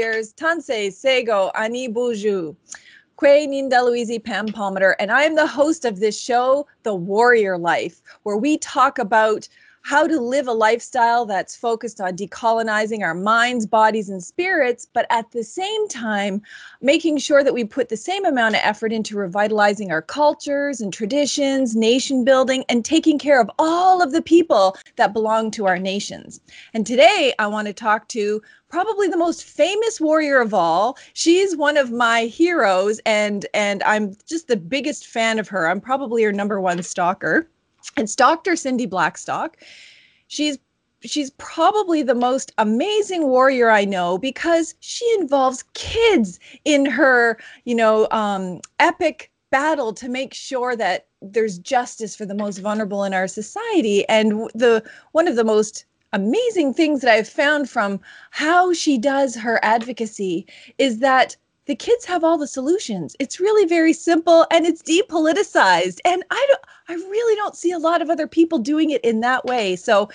warriors. Tanse, Sego, Ani Buju. Kwe Nindaluizi Pam Palmater, and I am the host of this show, The Warrior Life, where we talk about how to live a lifestyle that's focused on decolonizing our minds, bodies, and spirits, but at the same time, making sure that we put the same amount of effort into revitalizing our cultures and traditions, nation building, and taking care of all of the people that belong to our nations. And today, I want to talk to probably the most famous warrior of all. She's one of my heroes, and and I'm just the biggest fan of her. I'm probably her number one stalker. It's Dr. Cindy Blackstock. She's she's probably the most amazing warrior I know because she involves kids in her, you know, um, epic battle to make sure that there's justice for the most vulnerable in our society. And the one of the most amazing things that I've found from how she does her advocacy is that the kids have all the solutions. It's really very simple and it's depoliticized. And I don't I really don't see a lot of other people doing it in that way. So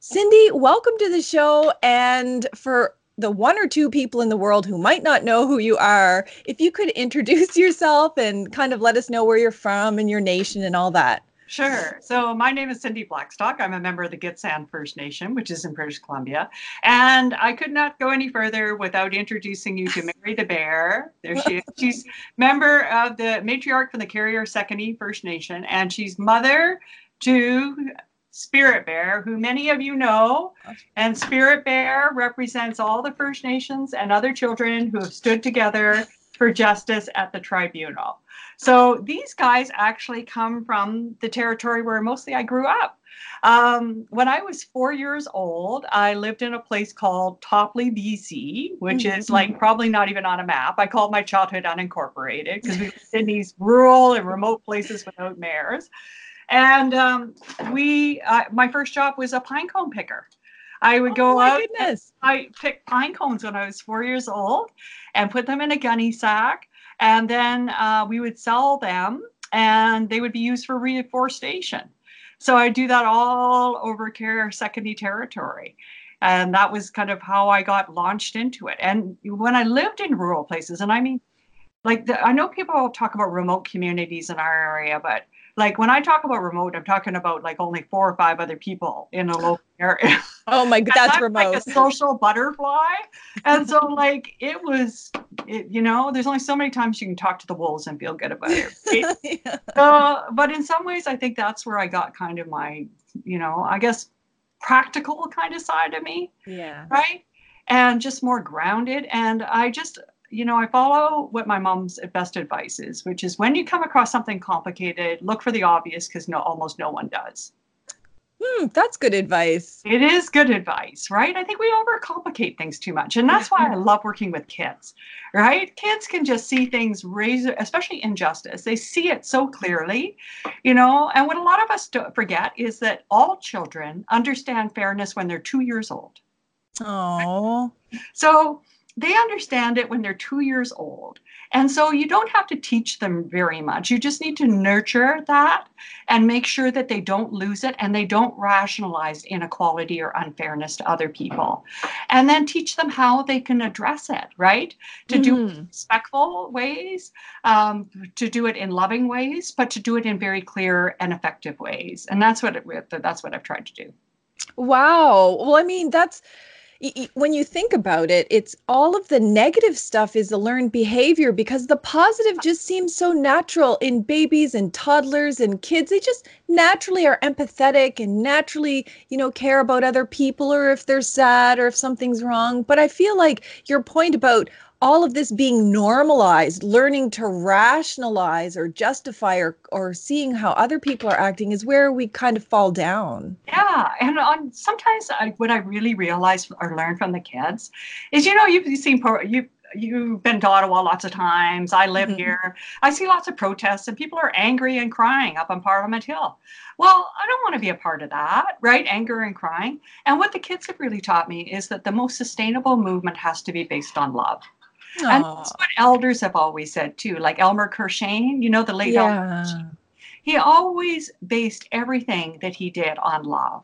Cindy, welcome to the show and for the one or two people in the world who might not know who you are, if you could introduce yourself and kind of let us know where you're from and your nation and all that. Sure. So my name is Cindy Blackstock. I'm a member of the Gitxsan First Nation, which is in British Columbia. And I could not go any further without introducing you to Mary the Bear. There she is. She's member of the matriarch from the Carrier Sekani First Nation, and she's mother to Spirit Bear, who many of you know. And Spirit Bear represents all the First Nations and other children who have stood together for justice at the tribunal. So these guys actually come from the territory where mostly I grew up. Um, when I was four years old, I lived in a place called Topley, BC, which mm-hmm. is like probably not even on a map. I called my childhood unincorporated because we lived in these rural and remote places without mayors. And um, we, uh, my first job was a pine cone picker. I would go oh out. Goodness. I picked pine cones when I was four years old and put them in a gunny sack and then uh, we would sell them and they would be used for reforestation. So I do that all over Carrier Sekani territory. And that was kind of how I got launched into it. And when I lived in rural places, and I mean, like the, I know people talk about remote communities in our area, but like when I talk about remote, I'm talking about like only four or five other people in a local area. Oh my god, that's remote. Like a social butterfly. And so like it was it, you know, there's only so many times you can talk to the wolves and feel good about it. Right? yeah. uh, but in some ways I think that's where I got kind of my, you know, I guess practical kind of side of me. Yeah. Right? And just more grounded and I just you know, I follow what my mom's best advice is, which is when you come across something complicated, look for the obvious because no, almost no one does. Hmm, that's good advice. It is good advice, right? I think we overcomplicate things too much. And that's why I love working with kids, right? Kids can just see things, raise, especially injustice. They see it so clearly, you know. And what a lot of us forget is that all children understand fairness when they're two years old. Oh. So they understand it when they're two years old. And so you don't have to teach them very much. You just need to nurture that and make sure that they don't lose it and they don't rationalize inequality or unfairness to other people. And then teach them how they can address it, right? To mm-hmm. do it in respectful ways, um, to do it in loving ways, but to do it in very clear and effective ways. And that's what it, that's what I've tried to do. Wow. Well, I mean, that's when you think about it, it's all of the negative stuff is the learned behavior because the positive uh just seems so natural in babies and toddlers and kids. They just naturally are empathetic and naturally, you know, care about other people or if they're sad or if something's wrong. But I feel like your point about all of this being normalized, learning to rationalize or justify or, or seeing how other people are acting is where we kind of fall down. Yeah. And on, sometimes I, what I really realize or learn from the kids is, you know, you've, seen, you, you've been to Ottawa lots of times. I live mm-hmm. here. I see lots of protests and people are angry and crying up on Parliament Hill. Well, I don't want to be a part of that, right? Anger and crying. And what the kids have really taught me is that the most sustainable movement has to be based on love. Aww. And that's what elders have always said too, like Elmer Courchene, you know, the late yeah. Elmer. He always based everything that he did on love.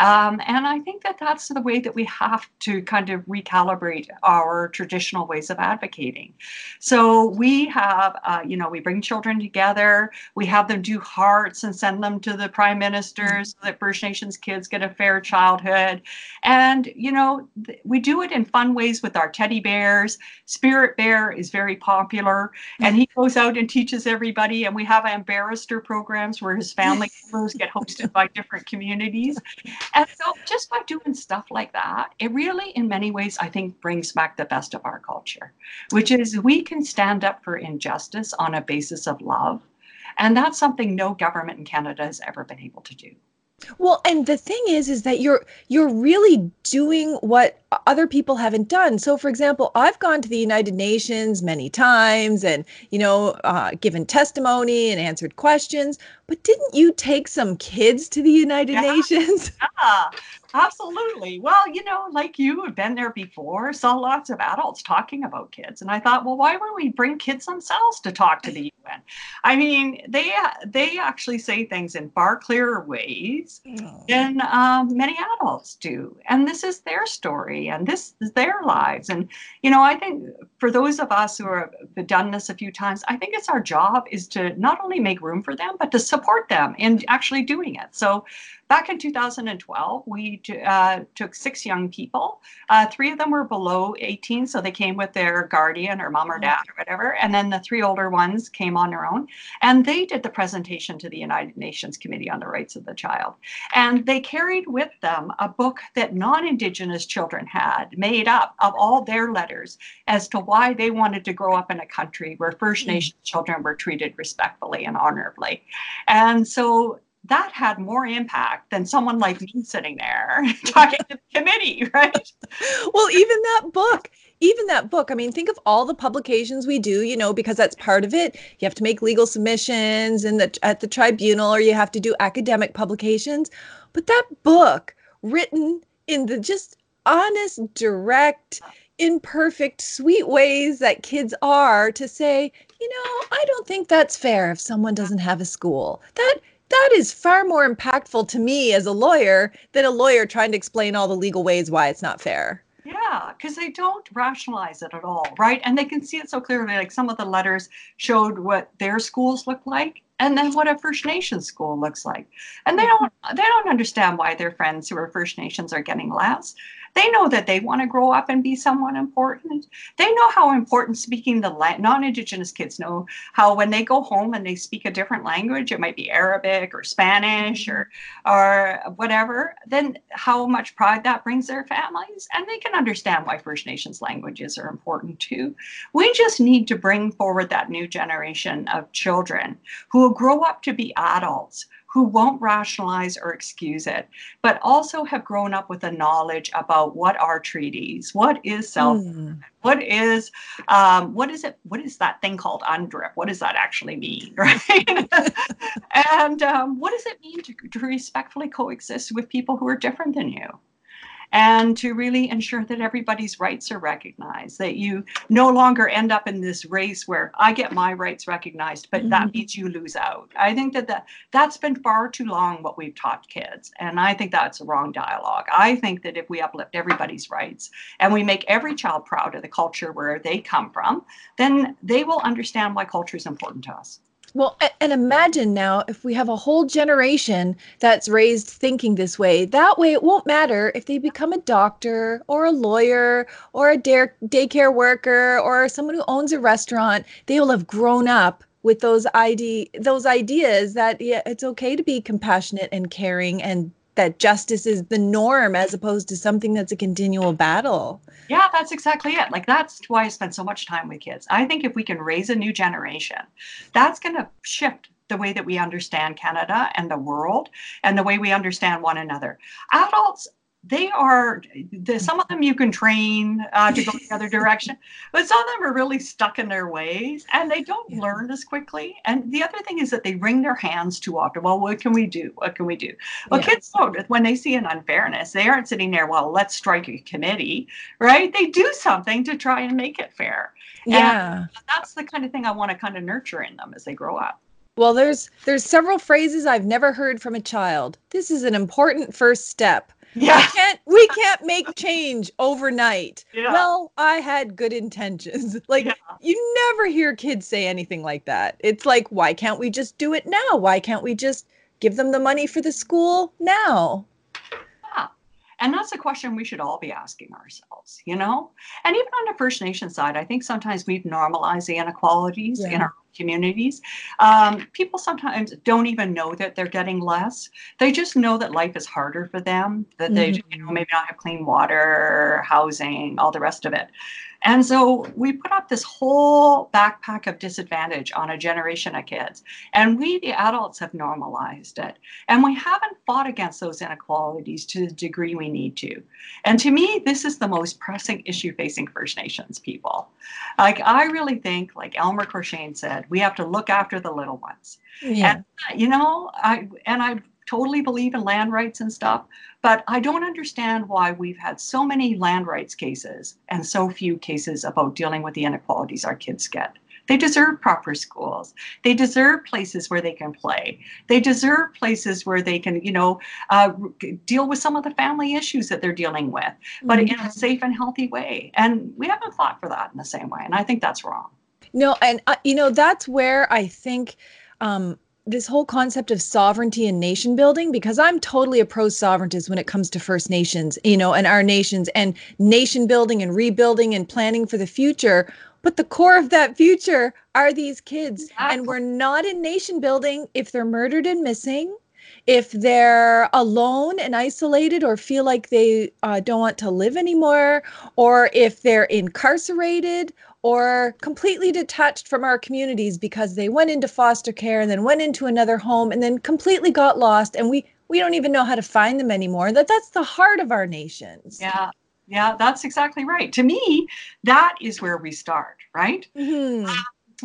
Um, and I think that that's the way that we have to kind of recalibrate our traditional ways of advocating. So we have, uh, you know, we bring children together, we have them do hearts and send them to the prime minister so that First Nations kids get a fair childhood. And, you know, th- we do it in fun ways with our teddy bears. Spirit Bear is very popular and he goes out and teaches everybody. And we have ambassador programs where his family members get hosted by different communities. And so just by doing stuff like that, it really, in many ways, I think brings back the best of our culture, which is we can stand up for injustice on a basis of love. And that's something no government in Canada has ever been able to do. Well, and the thing is, is that you're you're really doing what other people haven't done. So, for example, I've gone to the United Nations many times, and you know, uh, given testimony and answered questions. But didn't you take some kids to the United Yeah. Nations? Yeah, absolutely. Well, you know, like you have been there before, saw lots of adults talking about kids, and I thought, well, why wouldn't we bring kids themselves to talk to the UN? I mean, they they actually say things in far clearer ways than um, many adults do, and this is their story, and this is their lives, and you know, I think for those of us who have done this a few times, I think it's our job is to not only make room for them, but to support them in actually doing it. So back in 2012, we uh, took six young people. Uh, three of them were below 18, so they came with their guardian or mom or dad or whatever. And then the three older ones came on their own. And they did the presentation to the United Nations Committee on the Rights of the Child. And they carried with them a book that non Indigenous children had made up of all their letters as to why they wanted to grow up in a country where First Mm. Nations children were treated respectfully and honorably. And so that had more impact than someone like me sitting there talking to the committee, right? well, even that book, even that book. I mean, think of all the publications we do, you know, because that's part of it. You have to make legal submissions in the at the tribunal or you have to do academic publications. But that book written in the just honest, direct, imperfect, sweet ways that kids are to say, you know, I don't think that's fair if someone doesn't have a school. That that is far more impactful to me as a lawyer than a lawyer trying to explain all the legal ways why it's not fair. Yeah, because they don't rationalize it at all, right? And they can see it so clearly. Like some of the letters showed what their schools look like, and then what a First Nations school looks like. And they mm-hmm. don't they don't understand why their friends who are First Nations are getting less. They know that they want to grow up and be someone important. They know how important speaking the la- non-Indigenous kids know how when they go home and they speak a different language, it might be Arabic or Spanish or or whatever, then how much pride that brings their families. And they can understand why First Nations languages are important too. We just need to bring forward that new generation of children who will grow up to be adults who won't rationalize or excuse it, but also have grown up with a knowledge about what are treaties, what is self, Mm. what is, um, what is it, what is that thing called UNDRIP? What does that actually mean, right? and um, what does it mean to, to respectfully coexist with people who are different than you? And to really ensure that everybody's rights are recognized, that you no longer end up in this race where I get my rights recognized, but that Mhm. means you lose out. I think that, that that's been far too long what we've taught kids. And I think that's a wrong dialogue. I think that if we uplift everybody's rights and we make every child proud of the culture where they come from, then they will understand why culture is important to us. Well, and imagine now if we have a whole generation that's raised thinking this way. That way, it won't matter if they become a doctor or a lawyer or a dare, daycare worker or someone who owns a restaurant. They will have grown up with those id those ideas that yeah, it's okay to be compassionate and caring, and that justice is the norm as opposed to something that's a continual battle. Yeah, that's exactly it. Like that's why I spend so much time with kids. I think if we can raise a new generation, that's going to shift the way that we understand Canada and the world and the way we understand one another. Adults they are the, some of them you can train uh, to go the other direction but some of them are really stuck in their ways and they don't Yeah. learn as quickly and the other thing is that they wring their hands too often well what can we do what can we do well Yeah. kids don't when they see an unfairness they aren't sitting there well let's strike a committee right they do something to try and make it fair Yeah. that's the kind of thing i want to kind of nurture in them as they grow up Well, there's there's several phrases I've never heard from a child. This is an important first step. Yeah. We can't we can't make change overnight. Yeah. Well, I had good intentions. Like Yeah. you never hear kids say anything like that. It's like why can't we just do it now? Why can't we just give them the money for the school now? Yeah. And that's a question we should all be asking ourselves, you know? And even on the First Nation side, I think sometimes we've normalized the inequalities in our communities. Um, people sometimes don't even know that they're getting less. They just know that life is harder for them, that they, you know, maybe not have clean water, housing, all the rest of it. And so we put up this whole backpack of disadvantage on a generation of kids. And we, the adults, have normalized it. And we haven't fought against those inequalities to the degree we need to. And to me, this is the most pressing issue facing First Nations people. Like, I really think, like Elmer Courchene said, we have to look after the little ones. Yeah. You know, I and I totally believe in land rights and stuff, but I don't understand why we've had so many land rights cases and so few cases about dealing with the inequalities our kids get. They deserve proper schools. They deserve places where they can play. They deserve places where they can, you know, uh, deal with some of the family issues that they're dealing with, but in Mhm. a safe and healthy way. And we haven't fought for that in the same way. And I think that's wrong. No, and uh, you know that's where I think um, this whole concept of sovereignty and nation building, because I'm totally a pro sovereigntist when it comes to First Nations, you know, and our nations and nation building and rebuilding and planning for the future. But the core of that future are these kids, and we're not in nation building if they're murdered and missing. If they're alone and isolated, or feel like they uh, don't want to live anymore, or if they're incarcerated, or completely detached from our communities because they went into foster care and then went into another home and then completely got lost and we we don't even know how to find them anymore that that's the heart of our nations Yeah, yeah, that's exactly right. To me, that is where we start, right? Mhm.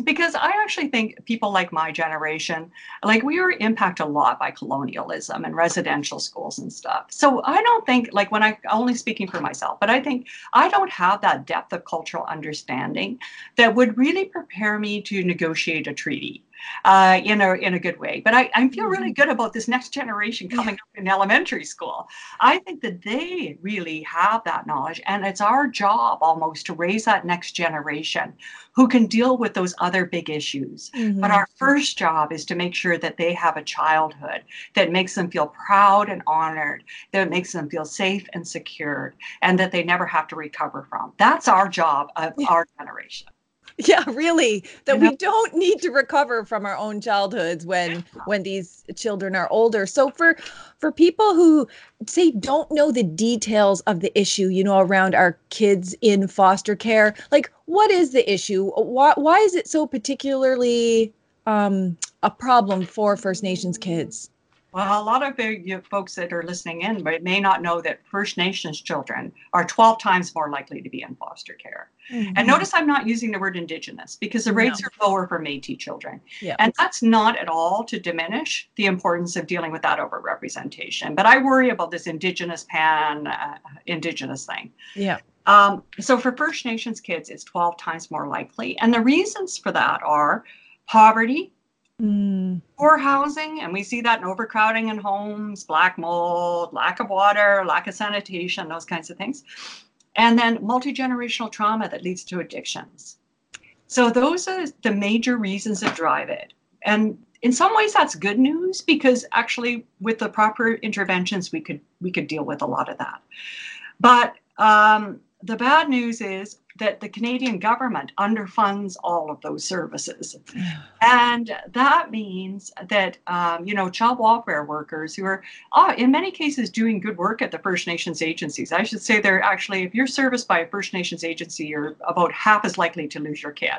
Because I actually think people like my generation, like we were impacted a lot by colonialism and residential schools and stuff. So I don't think, like when I only speaking for myself, but I think I don't have that depth of cultural understanding that would really prepare me to negotiate a treaty uh, in a in a good way. But I, I feel really good about this next generation coming up in elementary school. I think that they really have that knowledge, and it's our job almost to raise that next generation who can deal with those other big issues. But Mhm. our first job is to make sure that they have a childhood that makes them feel proud and honored, that makes them feel safe and secured, and that they never have to recover from. That's our job of Yeah. our generation. Yeah really that we don't need to recover from our own childhoods when when these children are older. So for for people who say don't know the details of the issue you know around our kids in foster care like what is the issue? Why why is it so particularly um a problem for first nations kids Well, a lot of the you folks that are listening in may may not know that First Nations children are 12 times more likely to be in foster care. And notice I'm not using the word Indigenous because the rates are lower for Métis children. Yeah. And that's not at all to diminish the importance of dealing with that overrepresentation. But I worry about this Indigenous pan uh, Indigenous thing. yeah Um, so for First Nations kids, it's 12 times more likely. And the reasons for that are poverty, Mm, poor housing, and we see that in overcrowding in homes, black mold, lack of water, lack of sanitation, those kinds of things. And then multi generational trauma that leads to addictions. So, those are the major reasons that drive it. And in some ways, that's good news because actually, with the proper interventions, we could we could deal with a lot of that. But um, the bad news is that the Canadian government underfunds all of those services. And that means that, um, you know, child welfare workers who are, uh, in many cases, doing good work at the First Nations agencies. I should say they're actually, if you're serviced by a First Nations agency, you're about half as likely to lose your kid.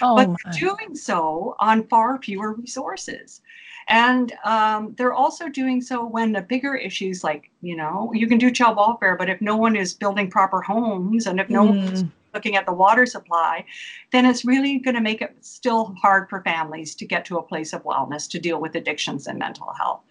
oh but my. doing so on far fewer resources. And um, they're also doing so when the bigger issues, like, you know, you can do child welfare, but if no one is building proper homes and if no one's Mm, looking at the water supply, then it's really going to make it still hard for families to get to a place of wellness to deal with addictions and mental health.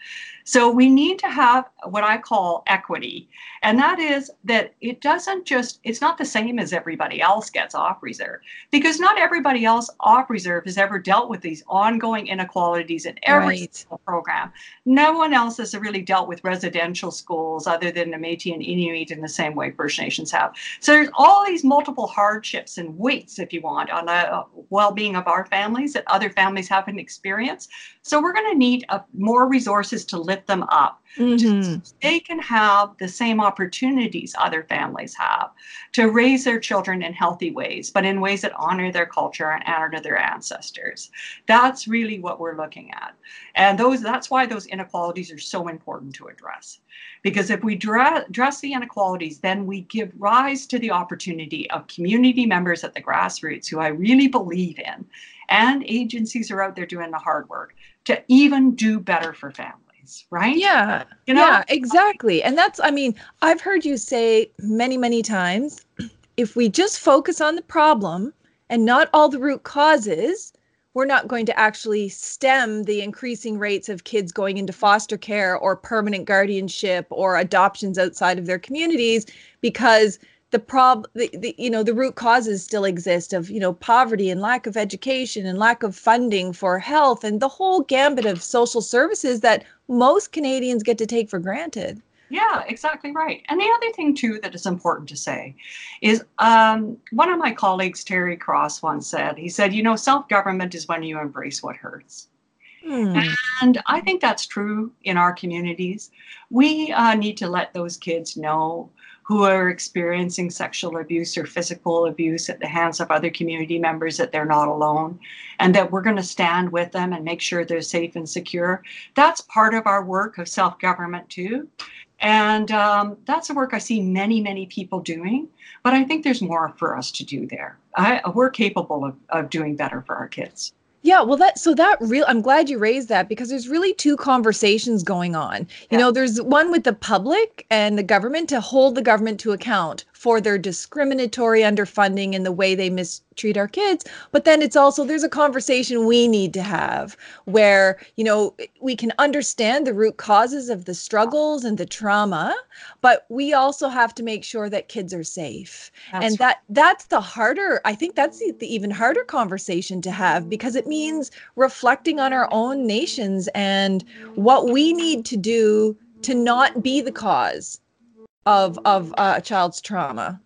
So we need to have what I call equity. And that is that it doesn't just, it's not the same as everybody else gets off reserve because not everybody else off reserve has ever dealt with these ongoing inequalities in every right. program. No one else has really dealt with residential schools other than the Métis and Inuit in the same way First Nations have. So there's all these multiple hardships and weights, if you want, on the uh, well-being of our families that other families haven't experienced. So we're going to need a, more resources to lift them up. Mm-hmm. So they can have the same opportunities other families have to raise their children in healthy ways, but in ways that honor their culture and honor their ancestors. That's really what we're looking at. And those that's why those inequalities are so important to address. Because if we address the inequalities, then we give rise to the opportunity of community members at the grassroots who I really believe in, and agencies are out there doing the hard work to even do better for families, right? Yeah. You know? Yeah, exactly. And that's, I mean, I've heard you say many, many times if we just focus on the problem and not all the root causes, we're not going to actually stem the increasing rates of kids going into foster care or permanent guardianship or adoptions outside of their communities because the prob the, the, you know the root causes still exist of you know poverty and lack of education and lack of funding for health and the whole gambit of social services that most Canadians get to take for granted. Yeah, exactly right. And the other thing too that is important to say is um, one of my colleagues, Terry Cross, once said, he said, you know, self-government is when you embrace what hurts. Hmm. And I think that's true in our communities. We uh, need to let those kids know who are experiencing sexual abuse or physical abuse at the hands of other community members that they're not alone and that we're going to stand with them and make sure they're safe and secure. That's part of our work of self government, too. And um, that's a work I see many, many people doing, but I think there's more for us to do there. I, we're capable of, of doing better for our kids. Yeah, well that so that real I'm glad you raised that because there's really two conversations going on. You yeah. know, there's one with the public and the government to hold the government to account for their discriminatory underfunding and the way they mistreat our kids. But then it's also there's a conversation we need to have where you know we can understand the root causes of the struggles and the trauma but we also have to make sure that kids are safe. That's and that that's the harder i think that's the, the even harder conversation to have because it means reflecting on our own nations and what we need to do to not be the cause of of uh, a child's trauma.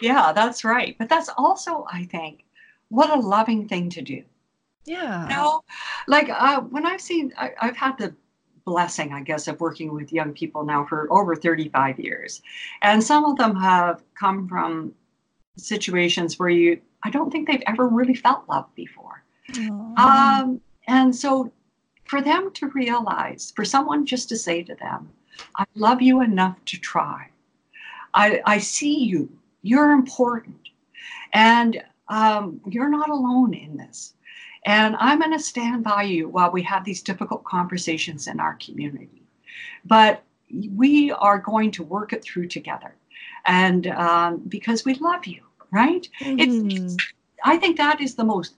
Yeah, that's right. But that's also, I think, what a loving thing to do. Yeah. You know, like uh, when I've seen, I, I've had the blessing, I guess, of working with young people now for over 35 years. And some of them have come from situations where you, I don't think they've ever really felt love before. Um, and so for them to realize, for someone just to say to them, I love you enough to try. I, I see you. You're important. And um, you're not alone in this. And I'm going to stand by you while we have these difficult conversations in our community. But we are going to work it through together. And um, because we love you, right? Mm-hmm. It's, I think that is the most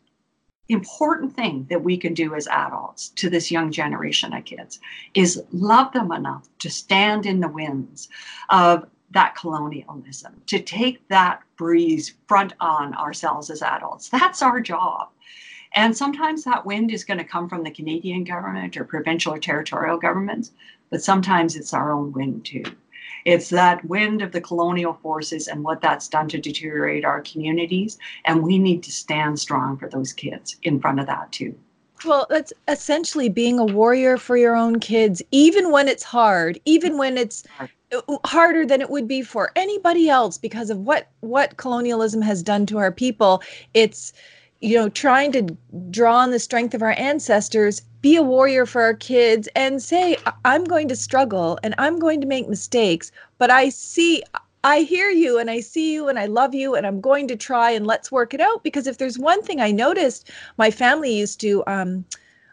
important thing that we can do as adults to this young generation of kids is love them enough to stand in the winds of that colonialism, to take that breeze front on ourselves as adults. That's our job. And sometimes that wind is going to come from the Canadian government or provincial or territorial governments, but sometimes it's our own wind too. It's that wind of the colonial forces and what that's done to deteriorate our communities. And we need to stand strong for those kids in front of that too. Well, that's essentially being a warrior for your own kids, even when it's hard, even when it's harder than it would be for anybody else because of what what colonialism has done to our people. It's you know, trying to draw on the strength of our ancestors, be a warrior for our kids, and say, I'm going to struggle and I'm going to make mistakes, but I see, I hear you and I see you and I love you and I'm going to try and let's work it out. Because if there's one thing I noticed, my family used to um,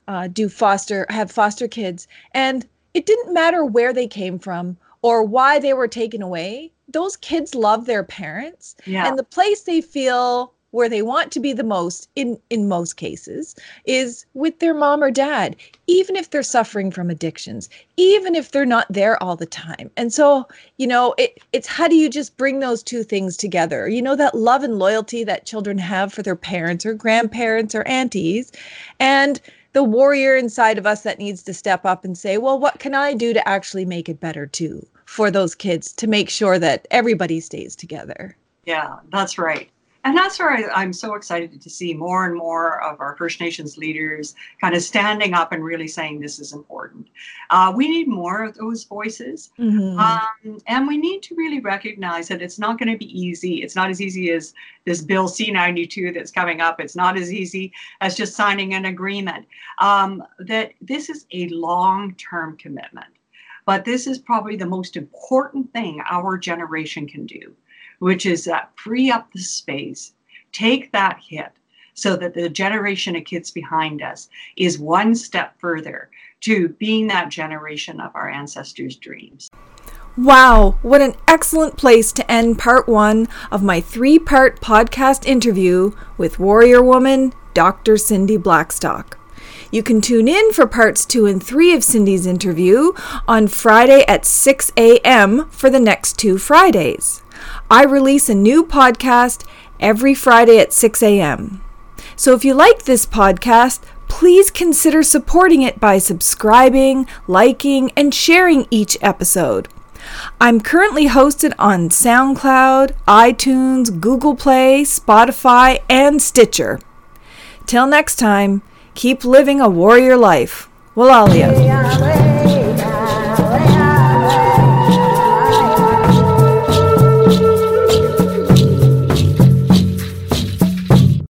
uh, do foster, have foster kids, and it didn't matter where they came from or why they were taken away those kids love their parents Yeah. and the place they feel where they want to be the most in in most cases is with their mom or dad even if they're suffering from addictions even if they're not there all the time. And so you know it, it's how do you just bring those two things together? You know that love and loyalty that children have for their parents or grandparents or aunties and the warrior inside of us that needs to step up and say well what can i do to actually make it better too for those kids to make sure that everybody stays together? Yeah, that's right. And that's where I, I'm so excited to see more and more of our First Nations leaders kind of standing up and really saying this is important. Uh, we need more of those voices. Mhm. Um, and we need to really recognize that it's not going to be easy. It's not as easy as this Bill C 92 that's coming up. It's not as easy as just signing an agreement. Um, that this is a long term commitment. But this is probably the most important thing our generation can do, which is that free up the space, take that hit so that the generation of kids behind us is one step further to being that generation of our ancestors' dreams. Wow, what an excellent place to end part one of my three part podcast interview with warrior woman Dr. Cindy Blackstock. You can tune in for parts two and three of Cindy's interview on Friday at 6 a.m. for the next two Fridays. I release a new podcast every Friday at 6 a.m. So if you like this podcast, please consider supporting it by subscribing, liking, and sharing each episode. I'm currently hosted on SoundCloud, iTunes, Google Play, Spotify, and Stitcher. Till next time, keep living a warrior life. Walalia.